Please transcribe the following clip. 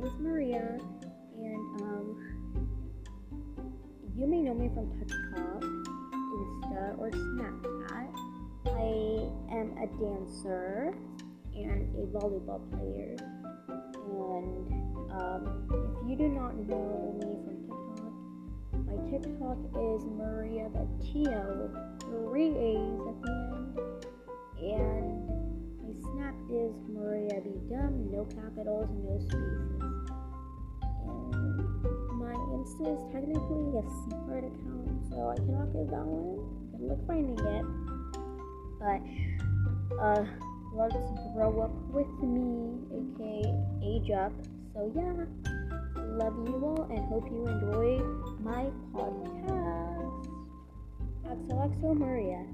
Name is Maria, and um, you may know me from TikTok, Insta, or Snapchat. I am a dancer and a volleyball player. And um, if you do not know me from TikTok, my TikTok is Maria the Tio with three A's at the end. And my Snap is Maria Be Dumb, no capitals, no spaces. Is technically a secret account, so I cannot give that one. Good luck finding it. But uh let's grow up with me, aka age up. So yeah, love you all and hope you enjoy my podcast. XOXO Maria.